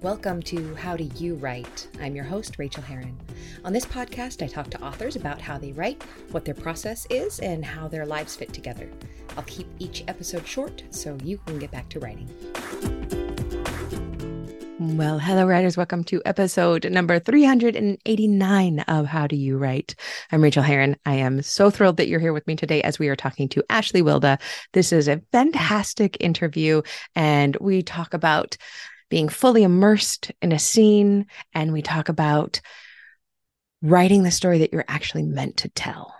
Welcome to How Do You Write? I'm your host, Rachael Herron. On this podcast, I talk to authors about how they write, what their process is, and how their lives fit together. I'll keep each episode short so you can get back to writing. Well, hello, writers. Welcome to episode number 389 of How Do You Write? I'm Rachael Herron. I am so thrilled that you're here with me today as we are talking to Ashley Wilda. This is a fantastic interview, and we talk about being fully immersed in a scene, and we talk about writing the story that you're actually meant to tell.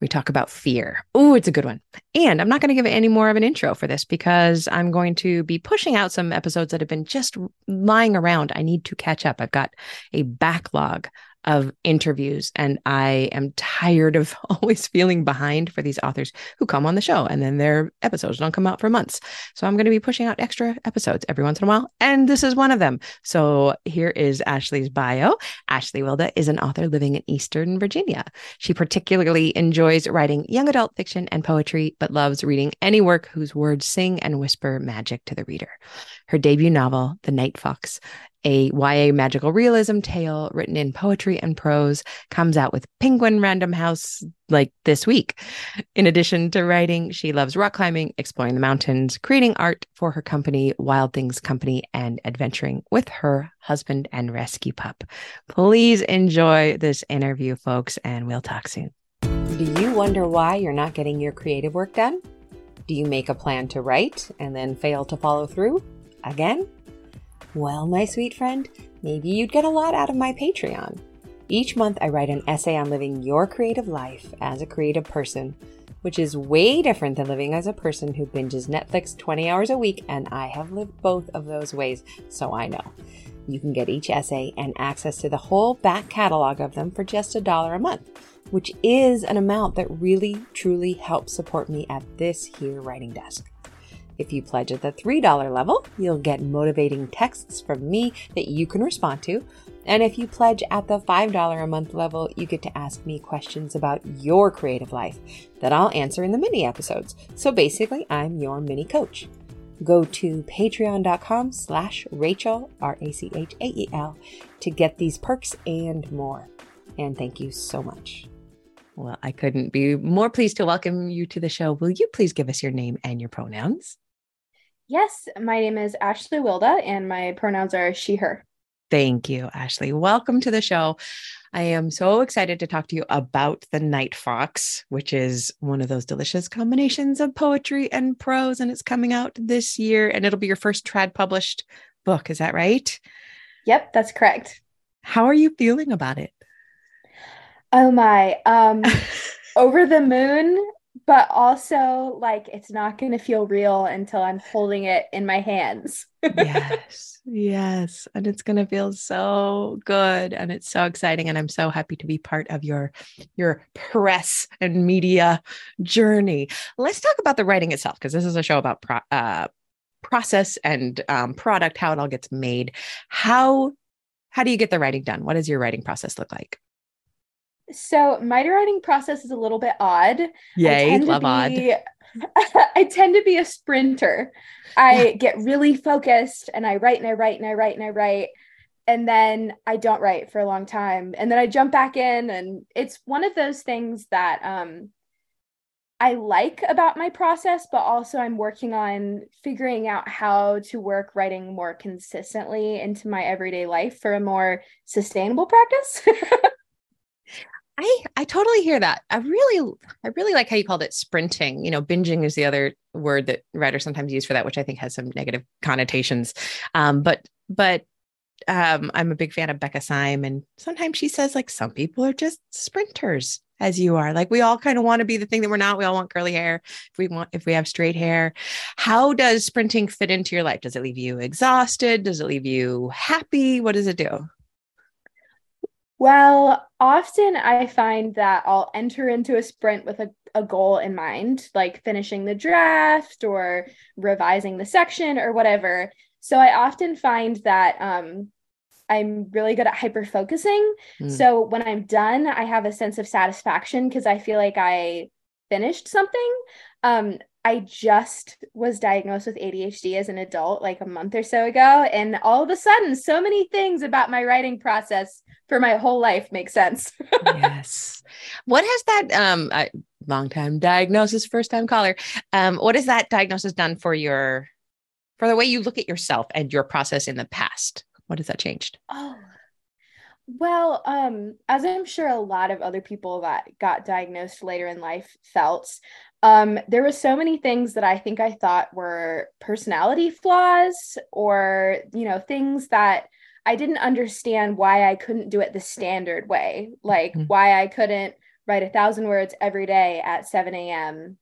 We talk about fear. Oh, it's a good one. And I'm not going to give any more of an intro for this because I'm going to be pushing out some episodes that have been just lying around. I need to catch up. I've got a backlog of interviews. And I am tired of always feeling behind for these authors who come on the show and then their episodes don't come out for months. So I'm going to be pushing out extra episodes every once in a while. And this is one of them. So here is Ashley's bio. Ashley Wilda is an author living in Eastern Virginia. She particularly enjoys writing young adult fiction and poetry, but loves reading any work whose words sing and whisper magic to the reader. Her debut novel, The Night Fox, a YA magical realism tale written in poetry and prose, comes out with Penguin Random House like this week. In addition to writing, she loves rock climbing, exploring the mountains, creating art for her company, Wild Things Company, and adventuring with her husband and rescue pup. Please enjoy this interview, folks, and we'll talk soon. Do you wonder why you're not getting your creative work done? Do you make a plan to write and then fail to follow through? Again? Well, my sweet friend, maybe you'd get a lot out of my Patreon. Each month, I write an essay on living your creative life as a creative person, which is way different than living as a person who binges Netflix 20 hours a week, and I have lived both of those ways, so I know. You can get each essay and access to the whole back catalog of them for just a dollar a month, which is an amount that really, truly helps support me at this here writing desk. If you pledge at the $3 level, you'll get motivating texts from me that you can respond to. And if you pledge at the $5 a month level, you get to ask me questions about your creative life that I'll answer in the mini episodes. So basically, I'm your mini coach. Go to patreon.com slash Rachael, R-A-C-H-A-E-L, to get these perks and more. And thank you so much. Well, I couldn't be more pleased to welcome you to the show. Will you please give us your name and your pronouns? Yes, my name is Ashley Wilda, and my pronouns are she, her. Thank you, Ashley. Welcome to the show. I am so excited to talk to you about The Night Fox, which is one of those delicious combinations of poetry and prose, and it's coming out this year, and it'll be your first trad published book. Is that right? Yep, that's correct. How are you feeling about it? Oh my. Um over the moon but also like it's not going to feel real until I'm holding it in my hands. yes. Yes, and it's going to feel so good and it's so exciting and I'm so happy to be part of your your press and media journey. Let's talk about the writing itself because this is a show about pro- uh, process and um, product how it all gets made. How how do you get the writing done? What does your writing process look like? So my writing process is a little bit odd. Yay, love be, odd. I tend to be a sprinter. I get really focused and I write and I write and I write and I write. And then I don't write for a long time. And then I jump back in. And it's one of those things that um, I like about my process, but also I'm working on figuring out how to work writing more consistently into my everyday life for a more sustainable practice. I I totally hear that. I really I really like how you called it sprinting. You know, binging is the other word that writers sometimes use for that, which I think has some negative connotations. Um, but but um, I'm a big fan of Becca Syme, and sometimes she says like some people are just sprinters as you are. Like we all kind of want to be the thing that we're not. We all want curly hair. If we want, if we have straight hair, how does sprinting fit into your life? Does it leave you exhausted? Does it leave you happy? What does it do? Well, often I find that I'll enter into a sprint with a, a goal in mind, like finishing the draft or revising the section or whatever. So I often find that um, I'm really good at hyper focusing. Mm. So when I'm done, I have a sense of satisfaction because I feel like I finished something. Um, I just was diagnosed with ADHD as an adult like a month or so ago. And all of a sudden, so many things about my writing process for my whole life make sense. yes. What has that um long time diagnosis, first time caller? Um, what has that diagnosis done for your for the way you look at yourself and your process in the past? What has that changed? Oh, well, um, as I'm sure a lot of other people that got diagnosed later in life felt, um, there were so many things that I think I thought were personality flaws or, you know, things that I didn't understand why I couldn't do it the standard way, like mm-hmm. why I couldn't write a thousand words every day at 7 a.m.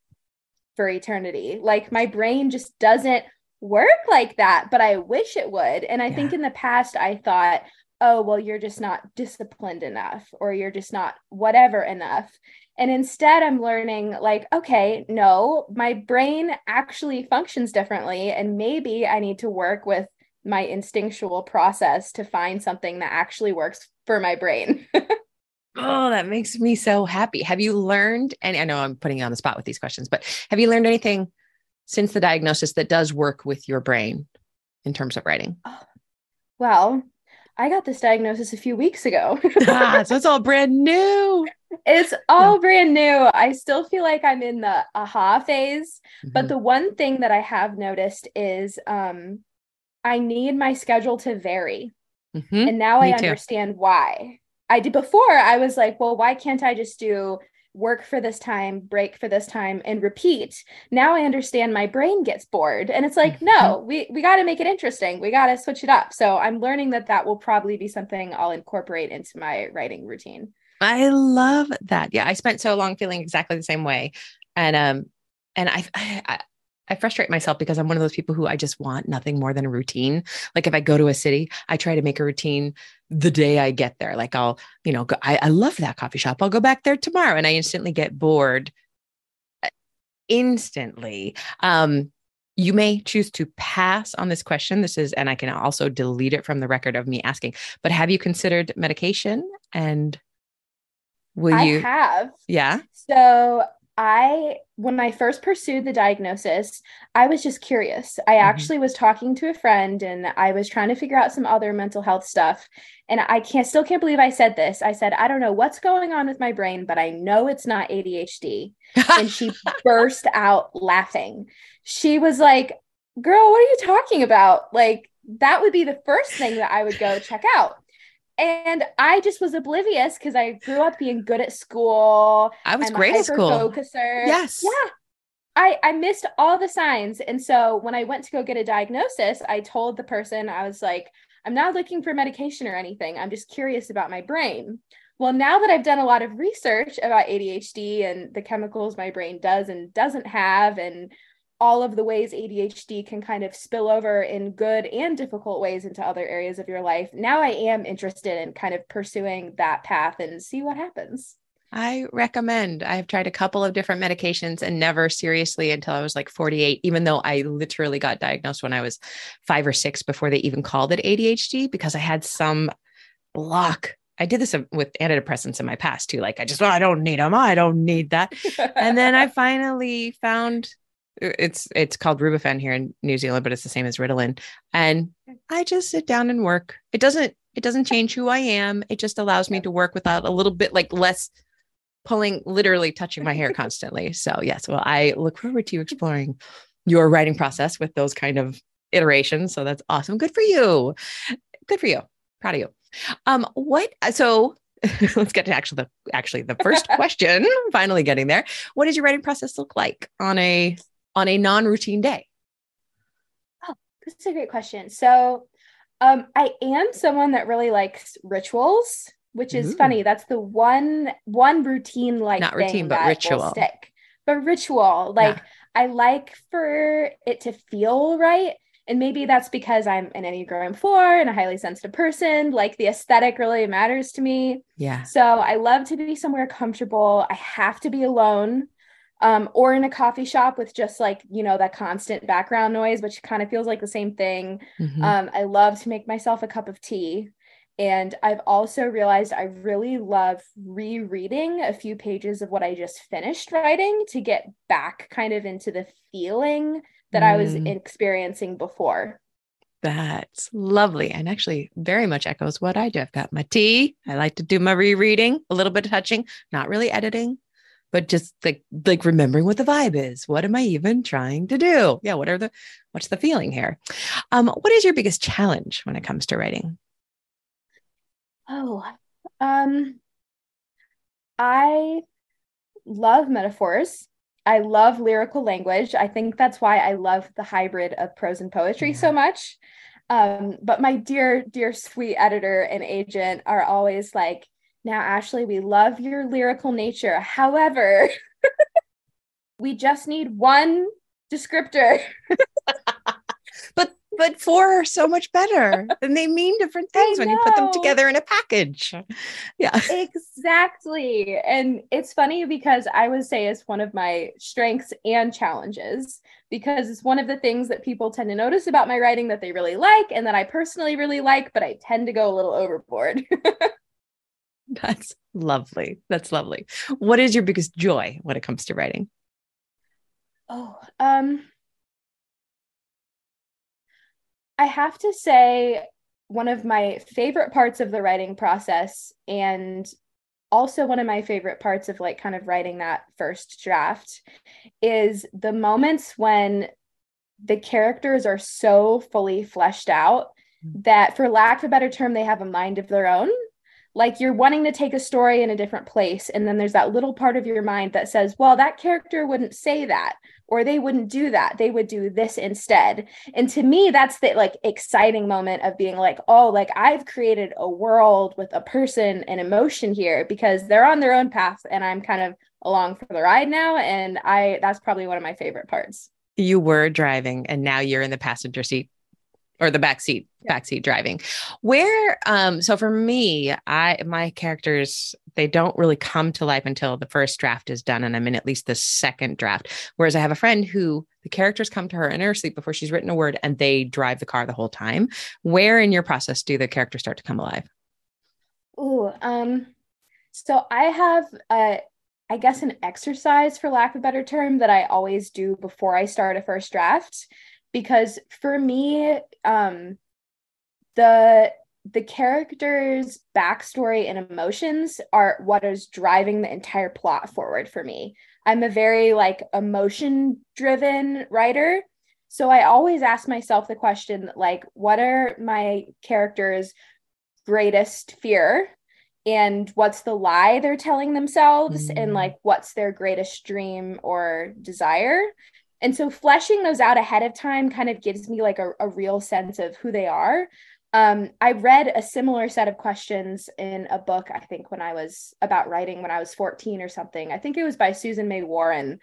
for eternity. Like my brain just doesn't work like that, but I wish it would. And I yeah. think in the past, I thought, oh, well, you're just not disciplined enough or you're just not whatever enough. And instead, I'm learning, like, okay, no, my brain actually functions differently. And maybe I need to work with my instinctual process to find something that actually works for my brain. oh, that makes me so happy. Have you learned, and I know I'm putting you on the spot with these questions, but have you learned anything since the diagnosis that does work with your brain in terms of writing? Oh, well, I got this diagnosis a few weeks ago. ah, so it's all brand new. It's all yeah. brand new. I still feel like I'm in the aha phase. Mm-hmm. But the one thing that I have noticed is um, I need my schedule to vary. Mm-hmm. And now Me I understand too. why. I did before, I was like, well, why can't I just do work for this time, break for this time, and repeat. Now I understand my brain gets bored. And it's like, mm-hmm. no, we, we got to make it interesting. We got to switch it up. So I'm learning that that will probably be something I'll incorporate into my writing routine. I love that. Yeah. I spent so long feeling exactly the same way. And, um, and I, I, I frustrate myself because I'm one of those people who I just want nothing more than a routine. Like if I go to a city, I try to make a routine the day I get there. Like I'll, you know, go, I, I love that coffee shop. I'll go back there tomorrow. And I instantly get bored uh, instantly. Um, you may choose to pass on this question. This is, and I can also delete it from the record of me asking, but have you considered medication and will you? I have. Yeah. So I, when I first pursued the diagnosis, I was just curious. I mm-hmm. actually was talking to a friend and I was trying to figure out some other mental health stuff. And I can't, still can't believe I said this. I said, I don't know what's going on with my brain, but I know it's not ADHD. and she burst out laughing. She was like, Girl, what are you talking about? Like, that would be the first thing that I would go check out. And I just was oblivious because I grew up being good at school. I was I'm great at school. Focuser. Yes. Yeah. I, I missed all the signs. And so when I went to go get a diagnosis, I told the person, I was like, I'm not looking for medication or anything. I'm just curious about my brain. Well, now that I've done a lot of research about ADHD and the chemicals my brain does and doesn't have, and all of the ways ADHD can kind of spill over in good and difficult ways into other areas of your life. Now I am interested in kind of pursuing that path and see what happens. I recommend. I've tried a couple of different medications and never seriously until I was like 48, even though I literally got diagnosed when I was five or six before they even called it ADHD because I had some block. I did this um, with antidepressants in my past too. Like, I just, well, I don't need them. I don't need that. and then I finally found it's it's called Rubifen here in New Zealand, but it's the same as Ritalin. And I just sit down and work. It doesn't it doesn't change who I am. It just allows me to work without a little bit like less pulling, literally touching my hair constantly. So yes, well, I look forward to you exploring your writing process with those kind of iterations. So that's awesome. Good for you. Good for you. Proud of you. Um, what so let's get to actually the actually the first question finally getting there what does your writing process look like on a on a non-routine day? Oh, that's a great question. So um, I am someone that really likes rituals, which is Ooh. funny. That's the one one routine like not routine, but ritual. Stick. But ritual, like yeah. I like for it to feel right. And maybe that's because I'm an Enneagram 4 and a highly sensitive person. Like the aesthetic really matters to me. Yeah. So I love to be somewhere comfortable. I have to be alone um, or in a coffee shop with just like you know that constant background noise which kind of feels like the same thing mm-hmm. um, i love to make myself a cup of tea And I've also realized I really love rereading a few pages of what I just finished writing to get back kind of into the feeling that mm. I was mm. experiencing before. That's lovely. And actually, very much echoes what I do. I've got my tea. I like to do my rereading, a little bit of touching, not really editing, but just like like remembering what the vibe is. What am I even trying to do? Yeah, what are the what's the feeling here? Um, what is your biggest challenge when it comes to writing? Oh, um, I love metaphors. I love lyrical language. I think that's why I love the hybrid of prose and poetry so much. Um, but my dear, dear, sweet editor and agent are always like, now, Ashley, we love your lyrical nature. However, we just need one descriptor. but but four are so much better and they mean different things when you put them together in a package. Yeah. Exactly. And it's funny because i would say it's one of my strengths and challenges because it's one of the things that people tend to notice about my writing that they really like and that i personally really like but i tend to go a little overboard that's lovely. That's lovely. What is your biggest joy when it comes to writing? Oh um I have to say, one of my favorite parts of the writing process, and also one of my favorite parts of like kind of writing that first draft, is the moments when the characters are so fully fleshed out mm. that, for lack of a better term, they have a mind of their own like you're wanting to take a story in a different place and then there's that little part of your mind that says well that character wouldn't say that or they wouldn't do that. They would do this instead. And to me that's the like exciting moment of being like oh like i've created a world with a person and emotion here because they're on their own path and i'm kind of along for the ride now and i that's probably one of my favorite parts. You were driving and now you're in the passenger seat or the backseat yeah. backseat driving. Where um so for me i my characters they don't really come to life until the first draft is done and i'm in at least the second draft. Whereas i have a friend who the characters come to her in her sleep before she's written a word and they drive the car the whole time. Where in your process do the characters start to come alive? Oh um so i have a I guess an exercise for lack of a better term that I always do before I start a first draft because for me um the the characters backstory and emotions are what is driving the entire plot forward for me. I'm a very like emotion driven writer so i always ask myself the question like what are my characters greatest fear? And what's the lie they're telling themselves? Mm-hmm. and like what's their greatest dream or desire and so fleshing those out ahead of time kind of gives me like a, a real sense of who they are. Um, i read a similar set of questions in a book i think when i was about writing when i was 14 or something. I think it was by susan may warren.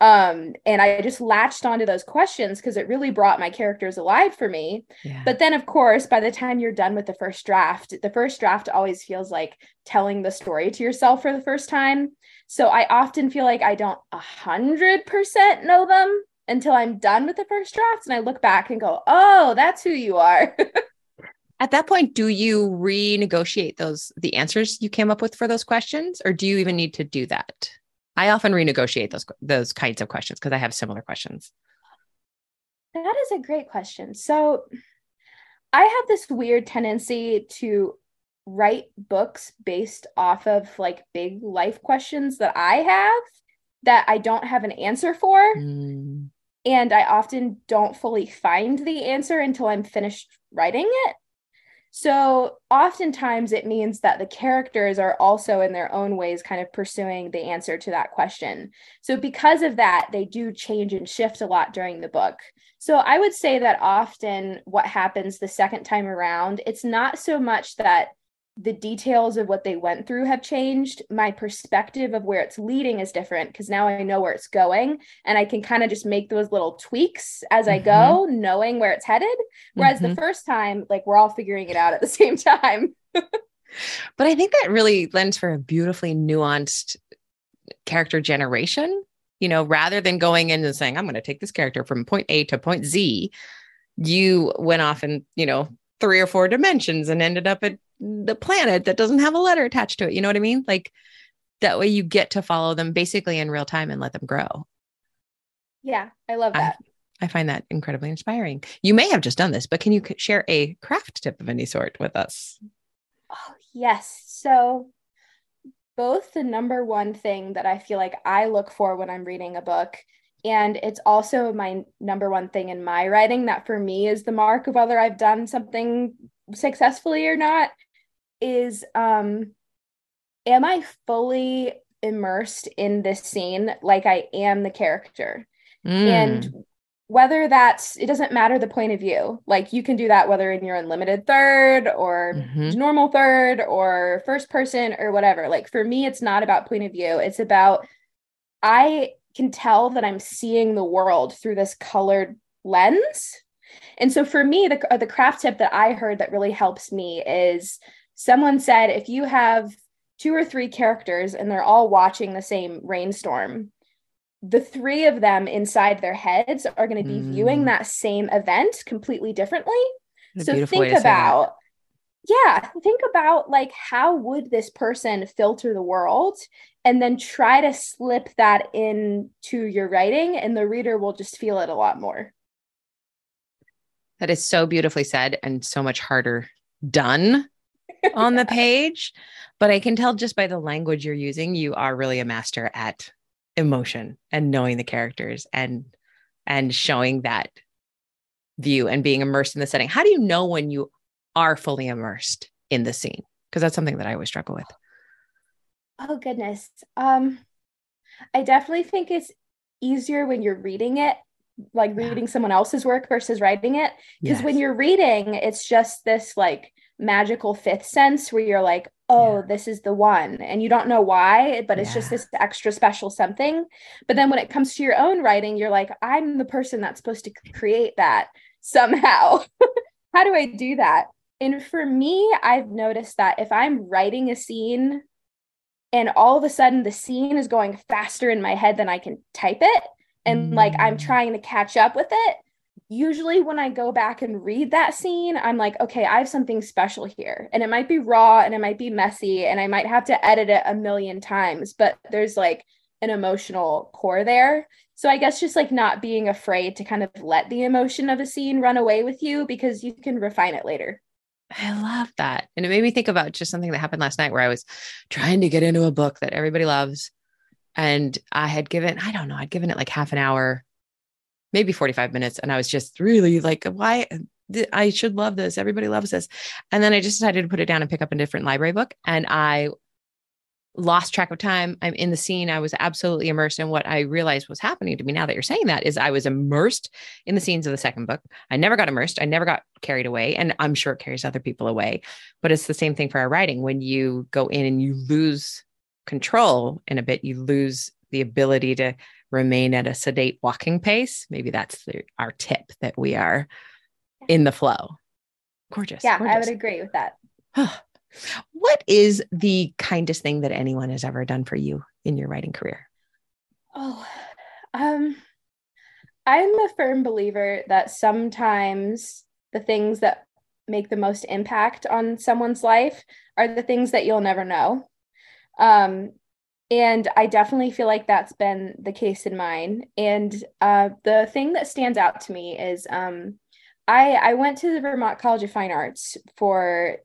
Um, and i just latched onto those questions because it really brought my characters alive for me. Yeah. but then of course by the time you're done with the first draft the first draft always feels like telling the story to yourself for the first time so I often feel like I don't a hundred percent know them until I'm done with the first draft and I look back and go, oh, that's who you are. At that point, do you renegotiate those the answers you came up with for those questions, or do you even need to do that? I often renegotiate those those kinds of questions because I have similar questions. That is a great question. So I have this weird tendency to write books based off of like big life questions that I have that I don't have an answer for. Mm. And I often don't fully find the answer until I'm finished writing it. So oftentimes it means that the characters are also in their own ways kind of pursuing the answer to that question. So because of that, they do change and shift a lot during the book. So I would say that often what happens the second time around, it's not so much that the details of what they went through have changed. My perspective of where it's leading is different because now I know where it's going and I can kind of just make those little tweaks as mm-hmm. I go, mm-hmm. knowing where it's headed. Whereas mm-hmm. the first time, like we're all figuring it out at the same time. but I think that really lends for a beautifully nuanced character generation. You know, rather than going in and saying, I'm going to take this character from point A to point Z, you went off and, you know, three or four dimensions and ended up at the planet that doesn't have a letter attached to it. You know what I mean? Like that way you get to follow them basically in real time and let them grow. Yeah, I love that. I, I find that incredibly inspiring. You may have just done this, but can you share a craft tip of any sort with us? Oh, yes. So, both the number one thing that I feel like I look for when I'm reading a book, and it's also my number one thing in my writing that for me is the mark of whether I've done something successfully or not is um am I fully immersed in this scene like I am the character? Mm. And whether that's it doesn't matter the point of view. Like you can do that whether in your unlimited third or mm-hmm. normal third or first person or whatever. Like for me it's not about point of view. It's about I can tell that I'm seeing the world through this colored lens. And so for me the the craft tip that I heard that really helps me is someone said if you have two or three characters and they're all watching the same rainstorm the three of them inside their heads are going to be mm. viewing that same event completely differently so think about yeah think about like how would this person filter the world and then try to slip that into your writing and the reader will just feel it a lot more that is so beautifully said and so much harder done on the page but I can tell just by the language you're using, you are really a master at emotion and knowing the characters and and showing that view and being immersed in the setting. How do you know when you are fully immersed in the scene? Because that's something that I always struggle with. Oh goodness. Um I definitely think it's easier when you're reading it like reading yeah. someone else's work versus writing it because yes. when you're reading it's just this like magical fifth sense where you're like oh yeah. this is the one and you don't know why but it's yeah. just this extra special something but then when it comes to your own writing you're like i'm the person that's supposed to create that somehow how do i do that and for me i've noticed that if i'm writing a scene and all of a sudden the scene is going faster in my head than i can type it and like i'm mm. trying to catch up with it usually when I go back and read that scene, I'm like, okay, I have something special here. And it might be raw and it might be messy and I might have to edit it a million times, but there's like an emotional core there. So I guess just like not being afraid to kind of let the emotion of a scene run away with you because you can refine it later. I love that. And it made me think about just something that happened last night where I was trying to get into a book that everybody loves. And I had given, I don't know, I'd given it like half an hour maybe 45 minutes. And I was just really like, why? I should love this. Everybody loves this. And then I just decided to put it down and pick up a different library book. And I lost track of time. I'm in the scene. I was absolutely immersed. And what I realized was happening to me now that you're saying that is I was immersed in the scenes of the second book. I never got immersed. I never got carried away. And I'm sure it carries other people away. But it's the same thing for our writing. When you go in and you lose control in a bit, you lose the ability to remain at a sedate walking pace. Maybe that's the, our tip that we are in the flow. Gorgeous. Yeah, gorgeous. I would agree with that. what is the kindest thing that anyone has ever done for you in your writing career? Oh, um, I'm a firm believer that sometimes the things that make the most impact on someone's life are the things that you'll never know. Um, and I definitely feel like that's been the case in mine. And uh, the thing that stands out to me is um, I, I went to the Vermont College of Fine Arts for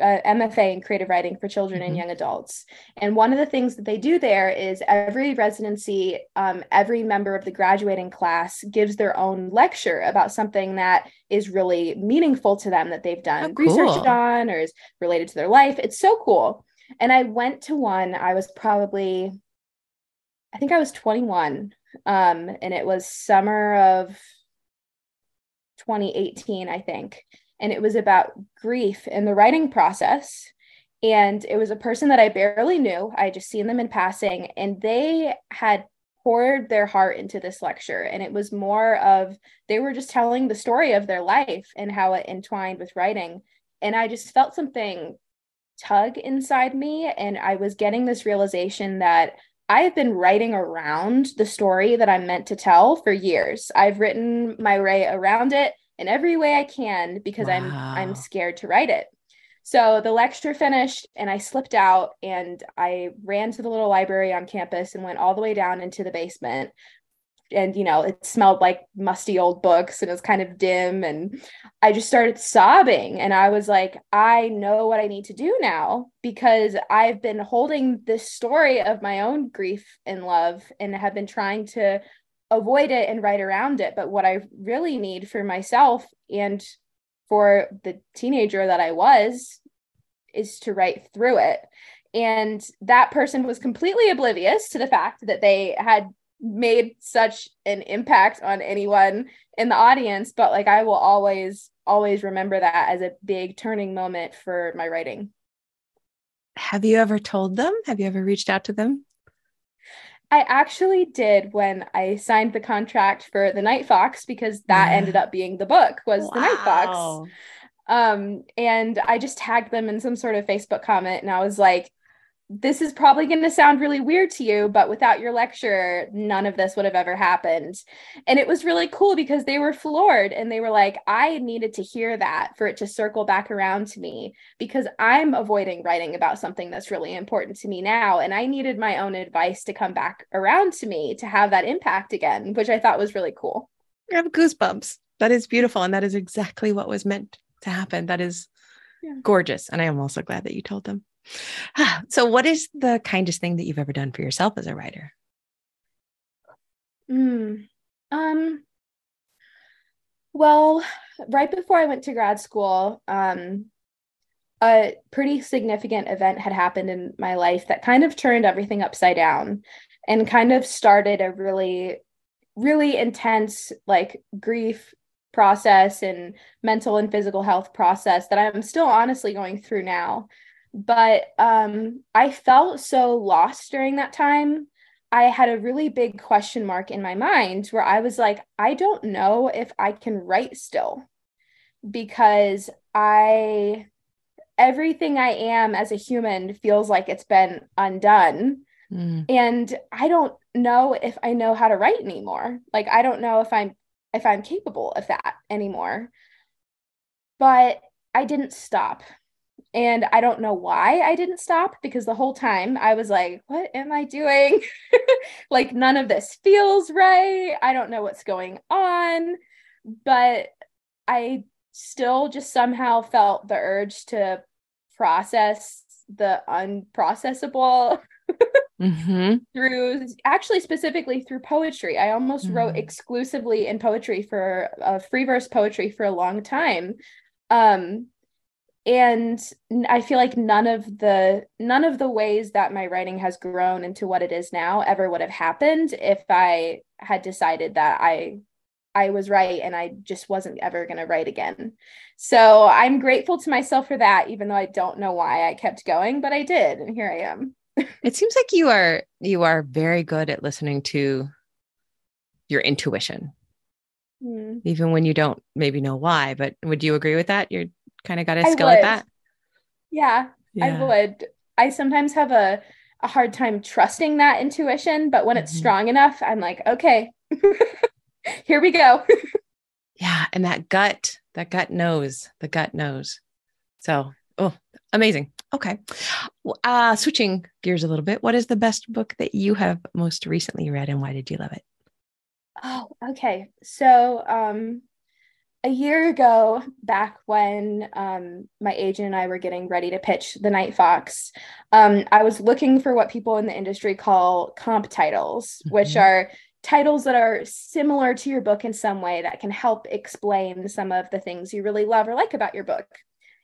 uh, MFA in creative writing for children mm-hmm. and young adults. And one of the things that they do there is every residency, um, every member of the graduating class gives their own lecture about something that is really meaningful to them that they've done oh, cool. research on or is related to their life. It's so cool. And I went to one, I was probably, I think I was 21. Um, and it was summer of 2018, I think. And it was about grief in the writing process. And it was a person that I barely knew. I just seen them in passing, and they had poured their heart into this lecture. And it was more of they were just telling the story of their life and how it entwined with writing. And I just felt something tug inside me. And I was getting this realization that I have been writing around the story that I'm meant to tell for years. I've written my way around it in every way I can because wow. I'm I'm scared to write it. So the lecture finished and I slipped out and I ran to the little library on campus and went all the way down into the basement and you know it smelled like musty old books and it was kind of dim and i just started sobbing and i was like i know what i need to do now because i've been holding this story of my own grief and love and have been trying to avoid it and write around it. But what i really need for myself and for the teenager that i was is to write through it. And that person was completely oblivious to the fact that they had made such an impact on anyone in the audience. But like i will always always remember that as a big turning moment for my writing. Have you ever told them? Have you ever reached out to them I actually did when I signed the contract for the Night Fox because that yeah. ended up being the book was wow. the Night Fox. Um, and I just tagged them in some sort of Facebook comment and I was like, this is probably going to sound really weird to you, but without your lecture, none of this would have ever happened. And it was really cool because they were floored and they were like, I needed to hear that for it to circle back around to me because I'm avoiding writing about something that's really important to me now. And I needed my own advice to come back around to me to have that impact again, which I thought was really cool. I have goosebumps. That is beautiful. And that is exactly what was meant to happen. That is yeah. gorgeous. And I am also glad that you told them. So, what is the kindest thing that you've ever done for yourself as a writer? Mm, um, well, right before I went to grad school, um, a pretty significant event had happened in my life that kind of turned everything upside down and kind of started a really, really intense like grief process and mental and physical health process that I'm still honestly going through now but um, I felt so lost during that time. I had a really big question mark in my mind where I was like, I don't know if I can write still because I, everything I am as a human feels like it's been undone. Mm. And I don't know if I know how to write anymore. Like, I don't know if I'm, if I'm capable of that anymore. But I didn't stop and I don't know why I didn't stop because the whole time I was like, what am I doing? like, none of this feels right. I don't know what's going on. But I still just somehow felt the urge to process the unprocessable mm-hmm. through actually specifically through poetry. I almost mm-hmm. wrote exclusively in poetry for uh, free verse poetry for a long time. Um, and i feel like none of the none of the ways that my writing has grown into what it is now ever would have happened if i had decided that i i was right and i just wasn't ever going to write again. So i'm grateful to myself for that even though i don't know why i kept going but i did and here i am. It seems like you are you are very good at listening to your intuition. Mm. even when you don't maybe know why but would you agree with that? You're kind of got a skill at that? Yeah, yeah, I would. I sometimes have a, a hard time trusting that intuition, but when mm-hmm. it's strong enough, I'm like, okay, here we go. yeah. And that gut, that gut knows, the gut knows. So, oh, amazing. Okay. Uh, switching gears a little bit, what is the best book that you have most recently read and why did you love it? Oh, okay. So, um, a year ago, back when um, my agent and I were getting ready to pitch the Night Fox, um, I was looking for what people in the industry call comp titles, mm-hmm. which are titles that are similar to your book in some way that can help explain some of the things you really love or like about your book.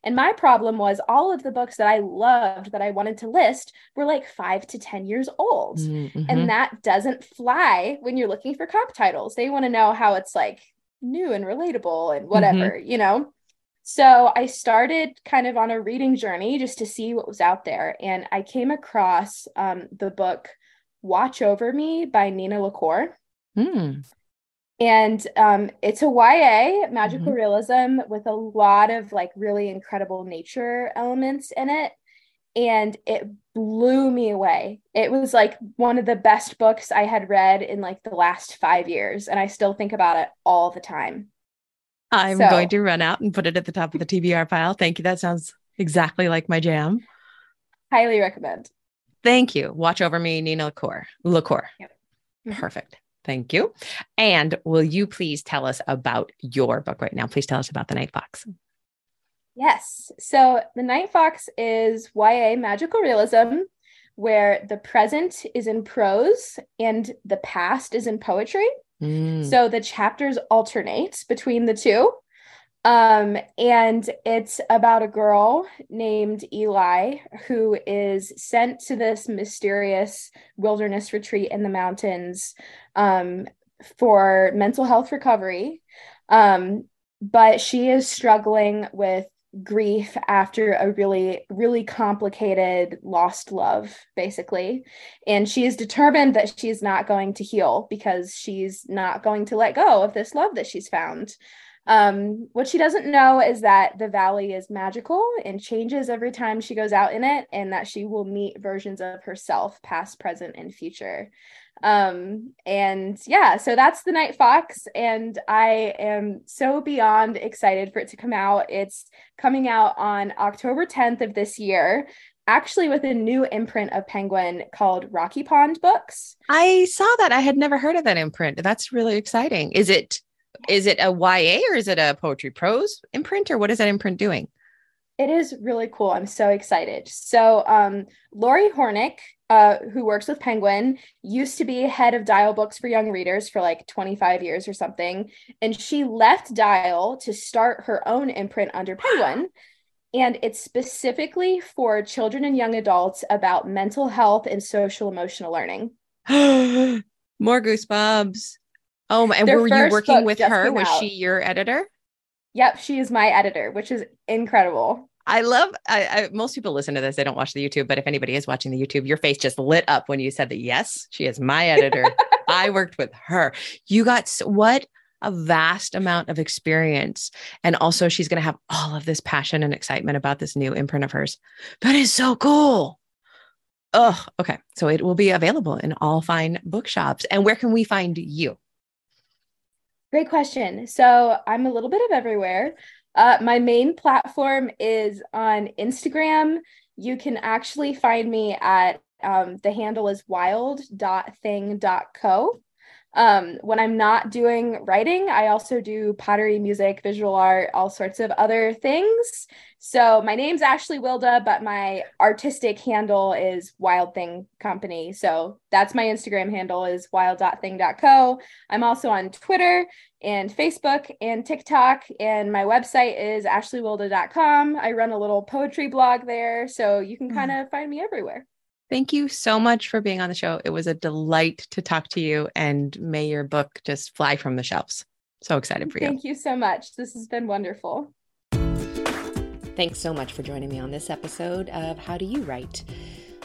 And my problem was all of the books that I loved that I wanted to list were like five to 10 years old. Mm-hmm. And that doesn't fly when you're looking for comp titles. They want to know how it's like new and relatable and whatever, mm-hmm. you know? So I started kind of on a reading journey just to see what was out there. And I came across um, the book Watch Over Me by Nina LaCour. Mm. And um, it's a YA magical mm-hmm. realism with a lot of like really incredible nature elements in it and it blew me away. It was like one of the best books I had read in like the last five years, and I still think about it all the time. I'm so, going to run out and put it at the top of the TBR pile. Thank you. That sounds exactly like my jam. Highly recommend. Thank you. Watch over me, Nina LaCour. LaCour. Yep. Mm-hmm. Perfect. Thank you. And will you please tell us about your book right now? Please tell us about The Night Fox. Yes. So, The Night Fox is YA magical realism where the present is in prose and the past is in poetry. Mm. So the chapters alternate between the two. Um, and it's about a girl named Eli who is sent to this mysterious wilderness retreat in the mountains um, for mental health recovery. Um, but she is struggling with grief after a really really complicated lost love basically and she is determined that she's not going to heal because she's not going to let go of this love that she's found um, what she doesn't know is that the valley is magical and changes every time she goes out in it, and that she will meet versions of herself, past, present, and future. Um, and yeah, so that's the Night Fox, and I am so beyond excited for it to come out. It's coming out on October 10th of this year actually with a new imprint of Penguin called Rocky Pond Books. I saw that. I had never heard of that imprint. That's really exciting. Is it is it a YA or is it a poetry prose imprint or what is that imprint doing? It is really cool. I'm so excited. So, um, Lauri Hornik, uh, who works with Penguin, used to be head of Dial Books for young readers for like 25 years or something. And she left Dial to start her own imprint under Penguin. And it's specifically for children and young adults about mental health and social emotional learning. More goosebumps. Oh, and Their were you working with her? Was out. she your editor? Yep, she is my editor, which is incredible. I love. I, I, most people listen to this; they don't watch the YouTube. But if anybody is watching the YouTube, your face just lit up when you said that. Yes, she is my editor. I worked with her. You got what a vast amount of experience, and also she's going to have all of this passion and excitement about this new imprint of hers. That is so cool. Oh, okay. So it will be available in all fine bookshops. And where can we find you? Great question. So I'm a little bit of everywhere. Uh, my main platform is on Instagram. You can actually find me at um, the handle is wild.thing.co. Um, when I'm not doing writing, I also do pottery, music, visual art, all sorts of other things. So my name's Ashley Wilda, but my artistic handle is Wild Thing Company. So that's my Instagram handle is wild.thing.co. I'm also on Twitter and Facebook and TikTok, and my website is ashleywilda.com. I run a little poetry blog there, so you can kind of mm. find me everywhere. Thank you so much for being on the show. It was a delight to talk to you, and may your book just fly from the shelves. So excited for you. Thank you so much. This has been wonderful. Thanks so much for joining me on this episode of How Do You Write?